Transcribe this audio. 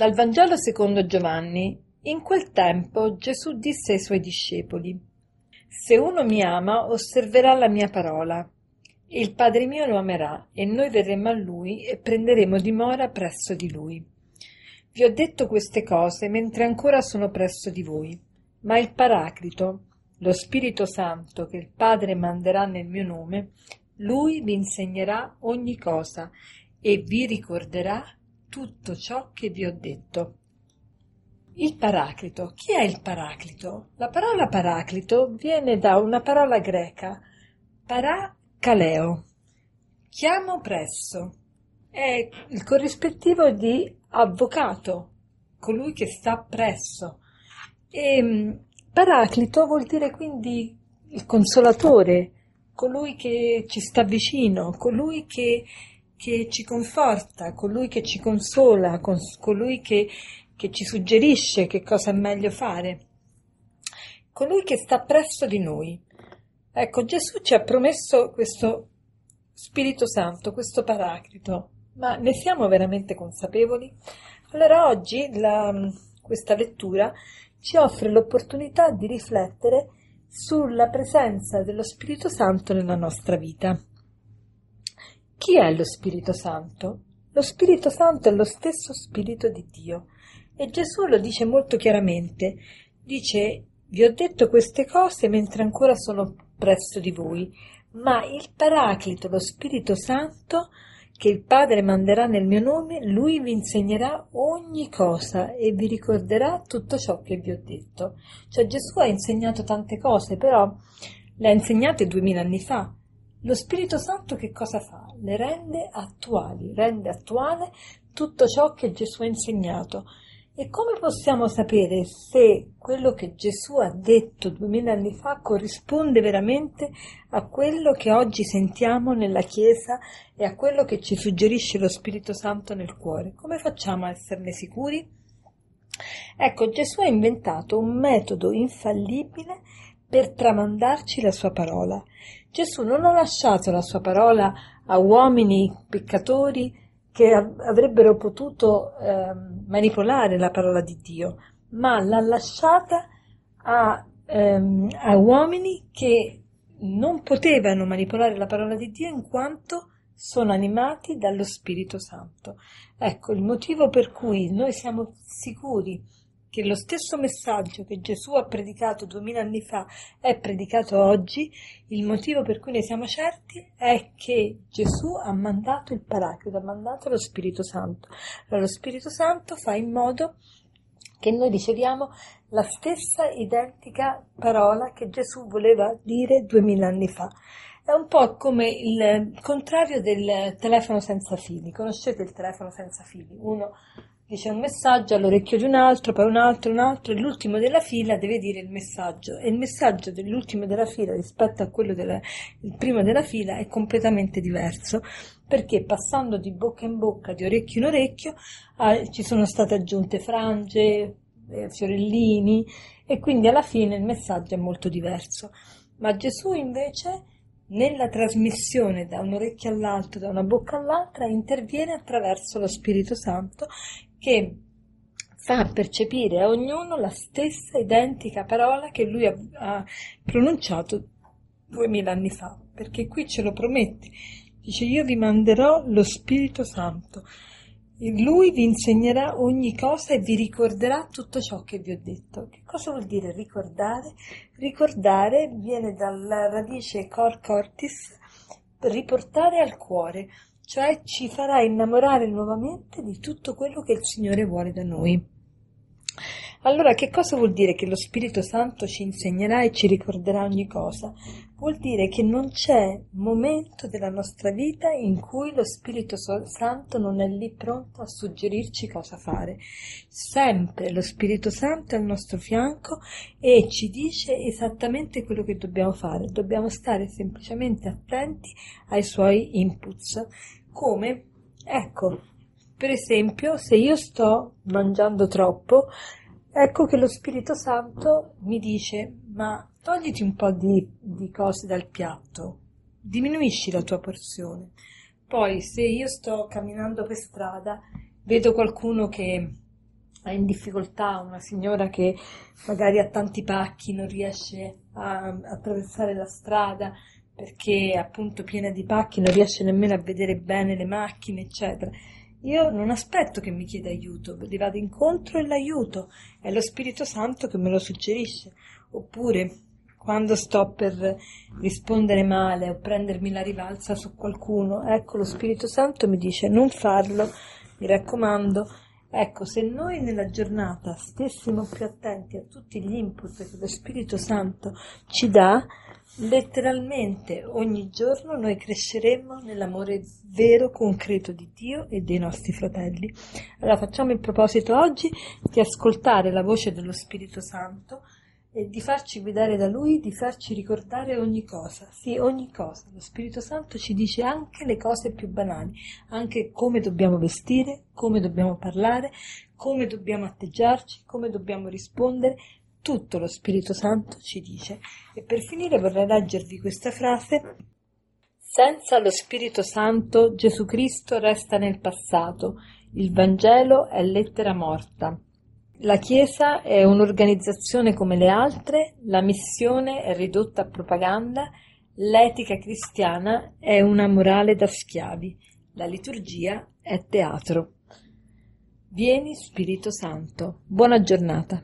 Dal Vangelo secondo Giovanni. In quel tempo Gesù disse ai suoi discepoli: Se uno mi ama, osserverà la mia parola. Il Padre mio lo amerà, e noi verremo a lui e prenderemo dimora presso di lui. Vi ho detto queste cose mentre ancora sono presso di voi. Ma il Paraclito, lo Spirito Santo che il Padre manderà nel mio nome, lui vi insegnerà ogni cosa e vi ricorderà tutto ciò che vi ho detto. Il Paraclito. Chi è il Paraclito? La parola Paraclito viene da una parola greca, paracaleo, chiamo presso. È il corrispettivo di avvocato, colui che sta presso. E mm, Paraclito vuol dire quindi il consolatore, colui che ci sta vicino, colui che che ci conforta, colui che ci consola, colui che, che ci suggerisce che cosa è meglio fare, colui che sta presso di noi. Ecco, Gesù ci ha promesso questo Spirito Santo, questo Paraclito, ma ne siamo veramente consapevoli? Allora oggi la, questa lettura ci offre l'opportunità di riflettere sulla presenza dello Spirito Santo nella nostra vita. Chi è lo Spirito Santo? Lo Spirito Santo è lo stesso Spirito di Dio e Gesù lo dice molto chiaramente. Dice, vi ho detto queste cose mentre ancora sono presso di voi, ma il Paraclito, lo Spirito Santo, che il Padre manderà nel mio nome, lui vi insegnerà ogni cosa e vi ricorderà tutto ciò che vi ho detto. Cioè Gesù ha insegnato tante cose, però le ha insegnate duemila anni fa. Lo Spirito Santo che cosa fa? Le rende attuali, rende attuale tutto ciò che Gesù ha insegnato. E come possiamo sapere se quello che Gesù ha detto duemila anni fa corrisponde veramente a quello che oggi sentiamo nella Chiesa e a quello che ci suggerisce lo Spirito Santo nel cuore? Come facciamo a esserne sicuri? Ecco, Gesù ha inventato un metodo infallibile per tramandarci la sua parola. Gesù non ha lasciato la sua parola a uomini peccatori che avrebbero potuto eh, manipolare la parola di Dio, ma l'ha lasciata a, ehm, a uomini che non potevano manipolare la parola di Dio in quanto sono animati dallo Spirito Santo. Ecco il motivo per cui noi siamo sicuri che lo stesso messaggio che Gesù ha predicato duemila anni fa è predicato oggi, il motivo per cui ne siamo certi è che Gesù ha mandato il Paraclito, ha mandato lo Spirito Santo. Allora lo Spirito Santo fa in modo che noi riceviamo la stessa identica parola che Gesù voleva dire duemila anni fa. È un po' come il contrario del telefono senza fili. Conoscete il telefono senza fili? Uno dice un messaggio all'orecchio di un altro, poi un altro, un altro, e l'ultimo della fila deve dire il messaggio. E il messaggio dell'ultimo della fila rispetto a quello del primo della fila è completamente diverso, perché passando di bocca in bocca, di orecchio in orecchio, eh, ci sono state aggiunte frange, eh, fiorellini, e quindi alla fine il messaggio è molto diverso. Ma Gesù invece nella trasmissione da un orecchio all'altro, da una bocca all'altra, interviene attraverso lo Spirito Santo che fa percepire a ognuno la stessa identica parola che lui ha, ha pronunciato duemila anni fa, perché qui ce lo promette. Dice io vi manderò lo Spirito Santo. E lui vi insegnerà ogni cosa e vi ricorderà tutto ciò che vi ho detto. Che cosa vuol dire ricordare? Ricordare viene dalla radice cor cortis, riportare al cuore cioè ci farà innamorare nuovamente di tutto quello che il Signore vuole da noi. Allora, che cosa vuol dire che lo Spirito Santo ci insegnerà e ci ricorderà ogni cosa? Vuol dire che non c'è momento della nostra vita in cui lo Spirito Santo non è lì pronto a suggerirci cosa fare. Sempre lo Spirito Santo è al nostro fianco e ci dice esattamente quello che dobbiamo fare. Dobbiamo stare semplicemente attenti ai suoi inputs come, ecco, per esempio, se io sto mangiando troppo, ecco che lo Spirito Santo mi dice, ma togliti un po' di, di cose dal piatto, diminuisci la tua porzione. Poi, se io sto camminando per strada, vedo qualcuno che è in difficoltà, una signora che magari ha tanti pacchi, non riesce a, a attraversare la strada perché appunto piena di pacchi, non riesce nemmeno a vedere bene le macchine, eccetera. Io non aspetto che mi chieda aiuto, gli vado incontro e l'aiuto, è lo Spirito Santo che me lo suggerisce. Oppure quando sto per rispondere male o prendermi la rivalsa su qualcuno, ecco lo Spirito Santo mi dice non farlo, mi raccomando, Ecco, se noi nella giornata stessimo più attenti a tutti gli input che lo Spirito Santo ci dà, letteralmente ogni giorno noi cresceremo nell'amore vero, concreto di Dio e dei nostri fratelli. Allora facciamo il proposito oggi di ascoltare la voce dello Spirito Santo e di farci guidare da Lui, di farci ricordare ogni cosa, sì, ogni cosa. Lo Spirito Santo ci dice anche le cose più banali, anche come dobbiamo vestire, come dobbiamo parlare, come dobbiamo atteggiarci, come dobbiamo rispondere. Tutto lo Spirito Santo ci dice. E per finire vorrei leggervi questa frase. Senza lo Spirito Santo Gesù Cristo resta nel passato, il Vangelo è lettera morta. La Chiesa è un'organizzazione come le altre, la missione è ridotta a propaganda, l'etica cristiana è una morale da schiavi, la liturgia è teatro. Vieni Spirito Santo. Buona giornata.